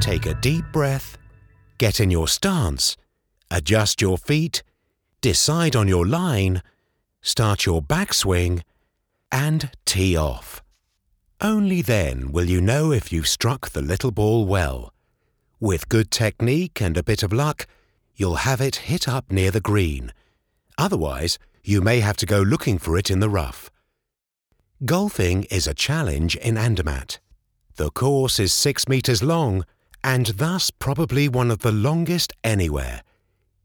Take a deep breath, get in your stance, adjust your feet, decide on your line, start your backswing, and tee off. Only then will you know if you've struck the little ball well. With good technique and a bit of luck, you'll have it hit up near the green. Otherwise, you may have to go looking for it in the rough. Golfing is a challenge in Andermatt. The course is six metres long and thus probably one of the longest anywhere.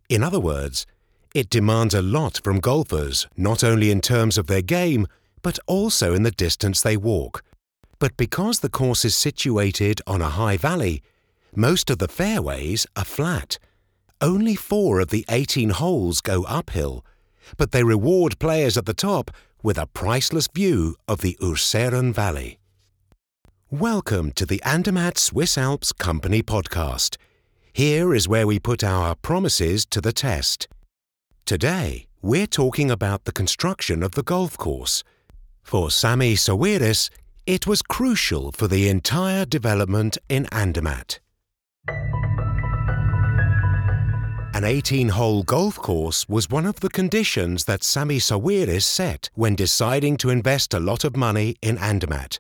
In other words, it demands a lot from golfers, not only in terms of their game, but also in the distance they walk. But because the course is situated on a high valley, most of the fairways are flat. Only four of the 18 holes go uphill, but they reward players at the top with a priceless view of the Urseren Valley. Welcome to the Andermatt Swiss Alps Company podcast. Here is where we put our promises to the test. Today, we're talking about the construction of the golf course. For Samih Sawiris, it was crucial for the entire development in Andermatt. An 18 hole golf course was one of the conditions that Samih Sawiris set when deciding to invest a lot of money in Andermatt.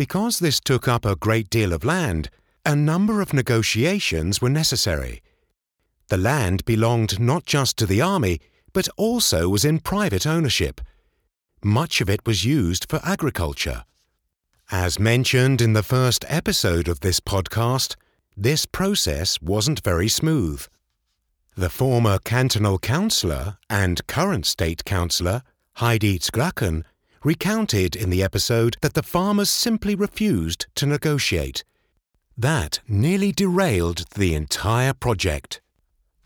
Because this took up a great deal of land, a number of negotiations were necessary. The land belonged not just to the army, but also was in private ownership. Much of it was used for agriculture. As mentioned in the first episode of this podcast, this process wasn't very smooth. The former cantonal councillor and current state councillor, Heidi Z'graggen, recounted in the episode that the farmers simply refused to negotiate. That nearly derailed the entire project.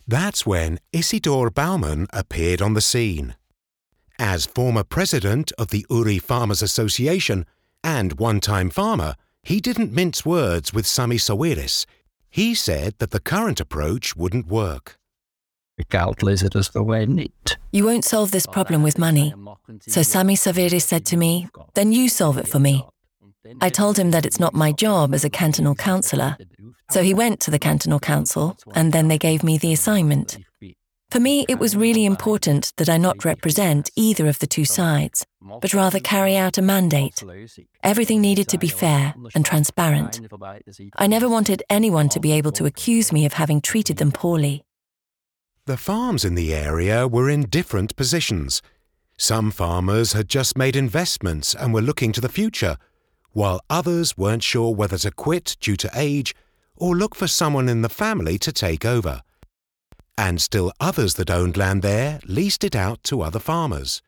That's when Isidor Baumann appeared on the scene. As former president of the Uri Farmers Association and one time farmer, he didn't mince words with Samih Sawiris. He said that the current approach wouldn't work. You won't solve this problem with money. So Samih Sawiris said to me, Then you solve it for me. I told him that it's not my job as a cantonal councillor. So he went to the cantonal council, and then they gave me the assignment. For me, it was really important that I not represent either of the two sides, but rather carry out a mandate. Everything needed to be fair and transparent. I never wanted anyone to be able to accuse me of having treated them poorly. The farms in the area were in different positions. Some farmers had just made investments and were looking to the future, while others weren't sure whether to quit due to age or look for someone in the family to take over. And still others that owned land there leased it out to other farmers.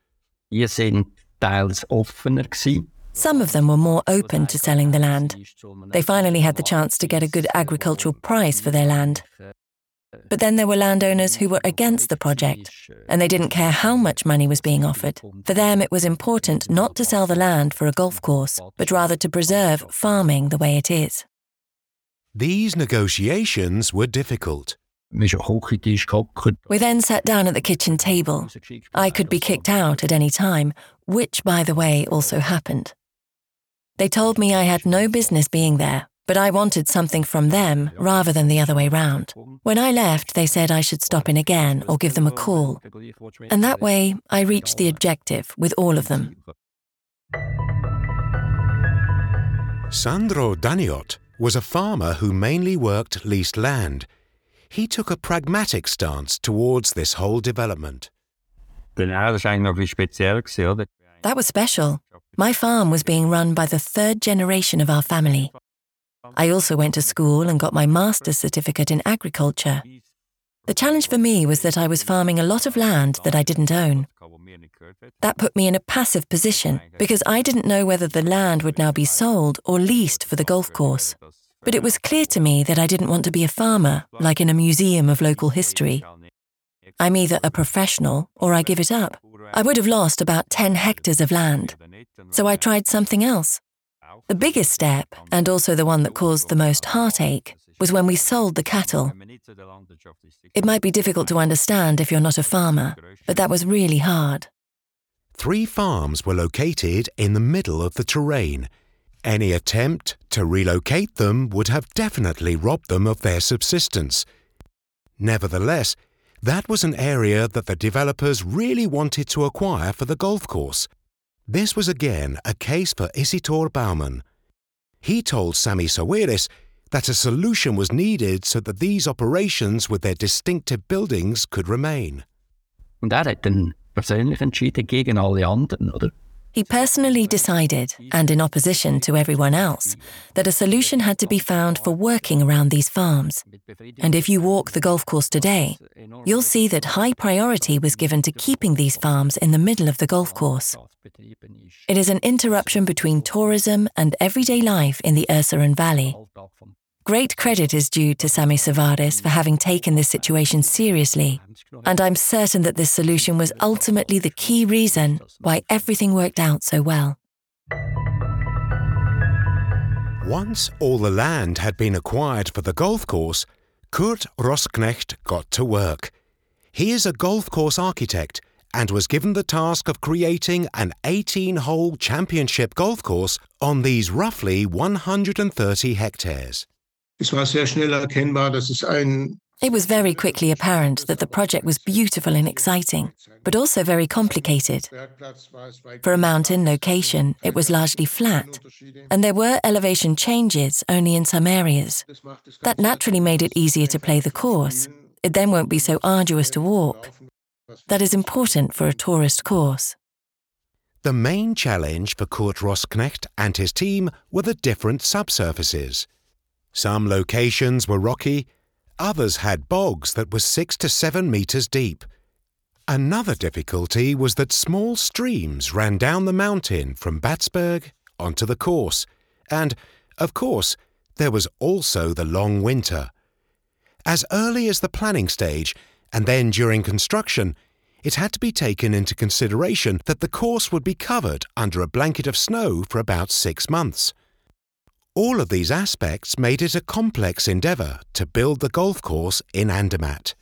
Some of them were more open to selling the land. They finally had the chance to get a good agricultural price for their land. But then there were landowners who were against the project, and they didn't care how much money was being offered. For them, it was important not to sell the land for a golf course, but rather to preserve farming the way it is. These negotiations were difficult. We then sat down at the kitchen table. I could be kicked out at any time, which, by the way, also happened. They told me I had no business being there, but I wanted something from them rather than the other way round. When I left, they said I should stop in again or give them a call. And that way, I reached the objective with all of them. Sandro Danioth was a farmer who mainly worked leased land. He took a pragmatic stance towards this whole development. That was special. My farm was being run by the third generation of our family. I also went to school and got my master's certificate in agriculture. The challenge for me was that I was farming a lot of land that I didn't own. That put me in a passive position because I didn't know whether the land would now be sold or leased for the golf course. But it was clear to me that I didn't want to be a farmer, like in a museum of local history. I'm either a professional or I give it up. I would have lost about 10 hectares of land. So I tried something else. The biggest step, and also the one that caused the most heartache, was when we sold the cattle. It might be difficult to understand if you're not a farmer, but that was really hard. Three farms were located in the middle of the terrain. Any attempt To relocate them would have definitely robbed them of their subsistence. Nevertheless, that was an area that the developers really wanted to acquire for the golf course. This was again a case for Isidor Baumann. He told Samih Sawiris that a solution was needed so that these operations with their distinctive buildings could remain. Und er hat dann persönlich entschieden gegen alle anderen, oder? He personally decided, and in opposition to everyone else, that a solution had to be found for working around these farms. And if you walk the golf course today, you'll see that high priority was given to keeping these farms in the middle of the golf course. It is an interruption between tourism and everyday life in the Urseren Valley. Great credit is due to Samih Sawiris for having taken this situation seriously, and I'm certain that this solution was ultimately the key reason why everything worked out so well. Once all the land had been acquired for the golf course, Kurt Rossknecht got to work. He is a golf course architect and was given the task of creating an 18 hole championship golf course on these roughly 130 hectares. Es war sehr schnell erkennbar, dass es ein It was very quickly apparent that the project was beautiful and exciting, but also very complicated. For a mountain location, it was largely flat, and there were elevation changes only in some areas. That naturally made it easier to play the course. It then won't be so arduous to walk. That is important for a tourist course. The main challenge for Kurt Rossknecht and his team were the different subsurfaces. Some locations were rocky, others had bogs that were six to seven metres deep. Another difficulty was that small streams ran down the mountain from Bäzberg onto the course, and, of course, there was also the long winter. As early as the planning stage, and then during construction, it had to be taken into consideration that the course would be covered under a blanket of snow for about six months. All of these aspects made it a complex endeavour to build the golf course in Andermatt.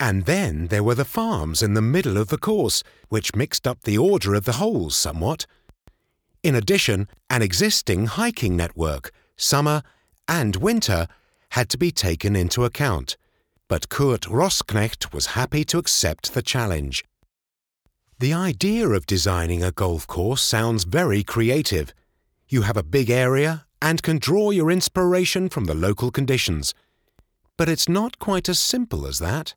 And then there were the farms in the middle of the course, which mixed up the order of the holes somewhat. In addition, an existing hiking network, summer and winter, had to be taken into account. But Kurt Rossknecht was happy to accept the challenge. The idea of designing a golf course sounds very creative. You have a big area and can draw your inspiration from the local conditions. But it's not quite as simple as that.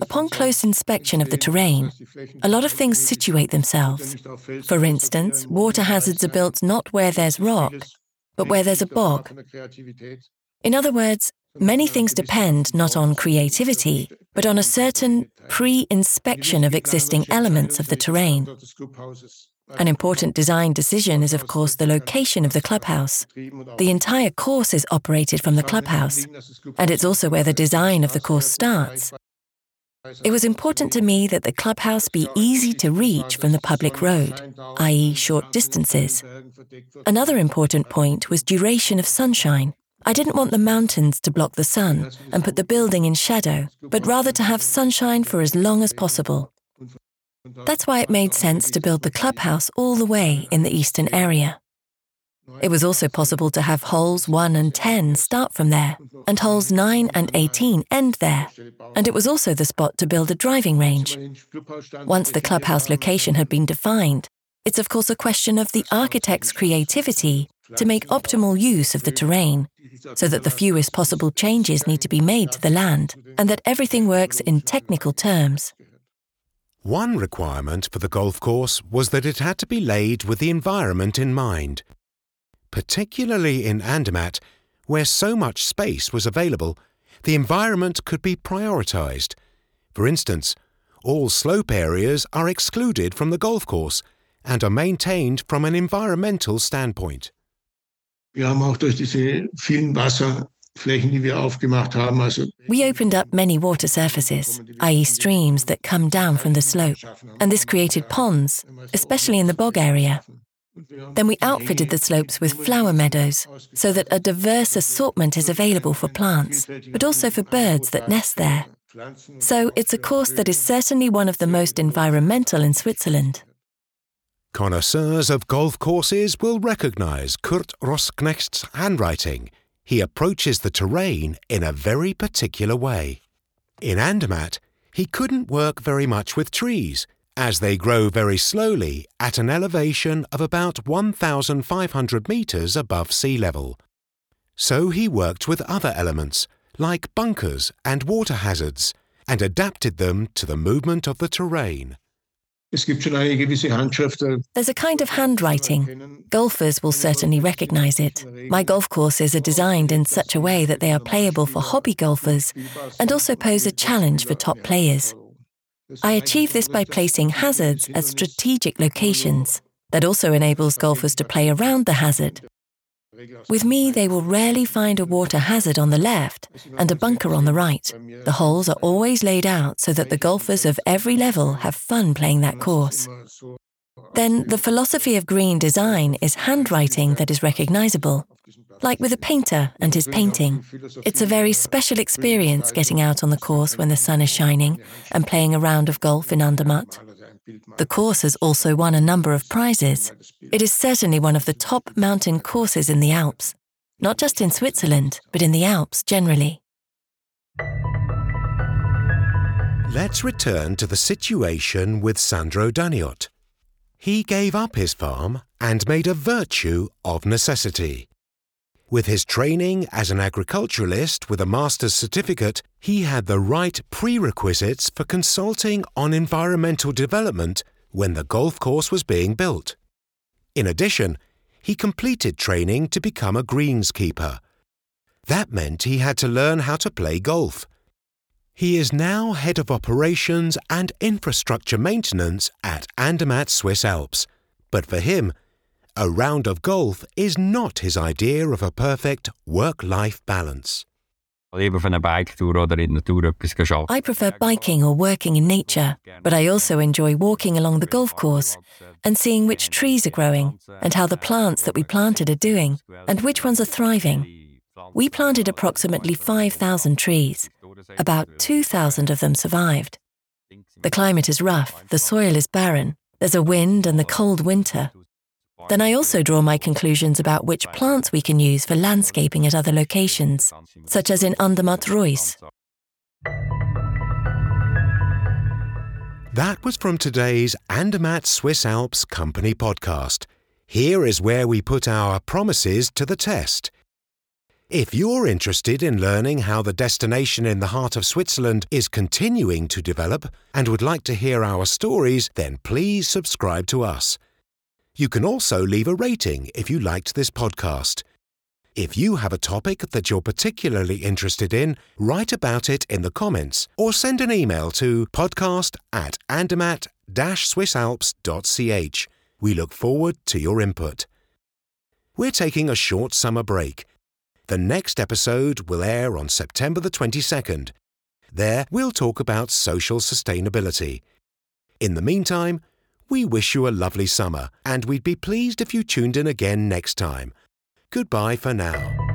Upon close inspection of the terrain, a lot of things situate themselves. For instance, water hazards are built not where there's rock, but where there's a bog. In other words, many things depend not on creativity, but on a certain pre inspection of existing elements of the terrain. An important design decision is, of course, the location of the clubhouse. The entire course is operated from the clubhouse, and it's also where the design of the course starts. It was important to me that the clubhouse be easy to reach from the public road, i.e., short distances. Another important point was duration of sunshine. I didn't want the mountains to block the sun and put the building in shadow, but rather to have sunshine for as long as possible. That's why it made sense to build the clubhouse all the way in the eastern area. It was also possible to have holes 1 and 10 start from there, and holes 9 and 18 end there. And it was also the spot to build a driving range. Once the clubhouse location had been defined, it's of course a question of the architect's creativity to make optimal use of the terrain, so that the fewest possible changes need to be made to the land, and that everything works in technical terms. One requirement for the golf course was that it had to be laid with the environment in mind. Particularly in Andermatt, where so much space was available, the environment could be prioritised. For instance, all slope areas are excluded from the golf course and are maintained from an environmental standpoint. Wir haben auch durch diese vielen Wasserflächen, die wir aufgemacht haben, also We opened up many water surfaces, i.e., streams that come down from the slope, and this created ponds, especially in the bog area. Then we outfitted the slopes with flower meadows so that a diverse assortment is available for plants, but also for birds that nest there. So it's a course that is certainly one of the most environmental in Switzerland. Connoisseurs of golf courses will recognize Kurt Rossknecht's handwriting. He approaches the terrain in a very particular way. In Andermatt, he couldn't work very much with trees, as they grow very slowly at an elevation of about 1,500 metres above sea level. So he worked with other elements, like bunkers and water hazards, and adapted them to the movement of the terrain. There's a kind of handwriting. Golfers will certainly recognize it. My golf courses are designed in such a way that they are playable for hobby golfers and also pose a challenge for top players. I achieve this by placing hazards at strategic locations. That also enables golfers to play around the hazard. With me, they will rarely find a water hazard on the left and a bunker on the right. The holes are always laid out so that the golfers of every level have fun playing that course. Then the philosophy of green design is handwriting that is recognizable, like with a painter and his painting. It's a very special experience getting out on the course when the sun is shining and playing a round of golf in Andermatt. The course has also won a number of prizes. It is certainly one of the top mountain courses in the Alps, not just in Switzerland, but in the Alps generally. Let's return to the situation with Sandro Danioth. He gave up his farm and made a virtue of necessity. With his training as an agriculturalist with a master's certificate, he had the right prerequisites for consulting on environmental development when the golf course was being built. In addition, he completed training to become a greenskeeper. That meant he had to learn how to play golf. He is now head of operations and infrastructure maintenance at Andermatt Swiss Alps. But for him, a round of golf is not his idea of a perfect work life balance. Lieber van een biketour oder in de Natur etwas arbeiten. I prefer biking or working in nature, but I also enjoy walking along the golf course and seeing which trees are growing and how the plants that we planted are doing and which ones are thriving. We planted approximately 5,000 trees. About 2,000 of them survived. The climate is rough, the soil is barren, there's a wind and the cold winter. Then I also draw my conclusions about which plants we can use for landscaping at other locations, such as in Andermatt Reuss. That was from today's Andermatt Swiss Alps Company podcast. Here is where we put our promises to the test. If you're interested in learning how the destination in the heart of Switzerland is continuing to develop and would like to hear our stories, then please subscribe to us. You can also leave a rating if you liked this podcast. If you have a topic that you're particularly interested in, write about it in the comments or send an email to podcast at andermatt-swissalps.ch. We look forward to your input. We're taking a short summer break. The next episode will air on September the 22nd. There, we'll talk about social sustainability. In the meantime, we wish you a lovely summer, and we'd be pleased if you tuned in again next time. Goodbye for now.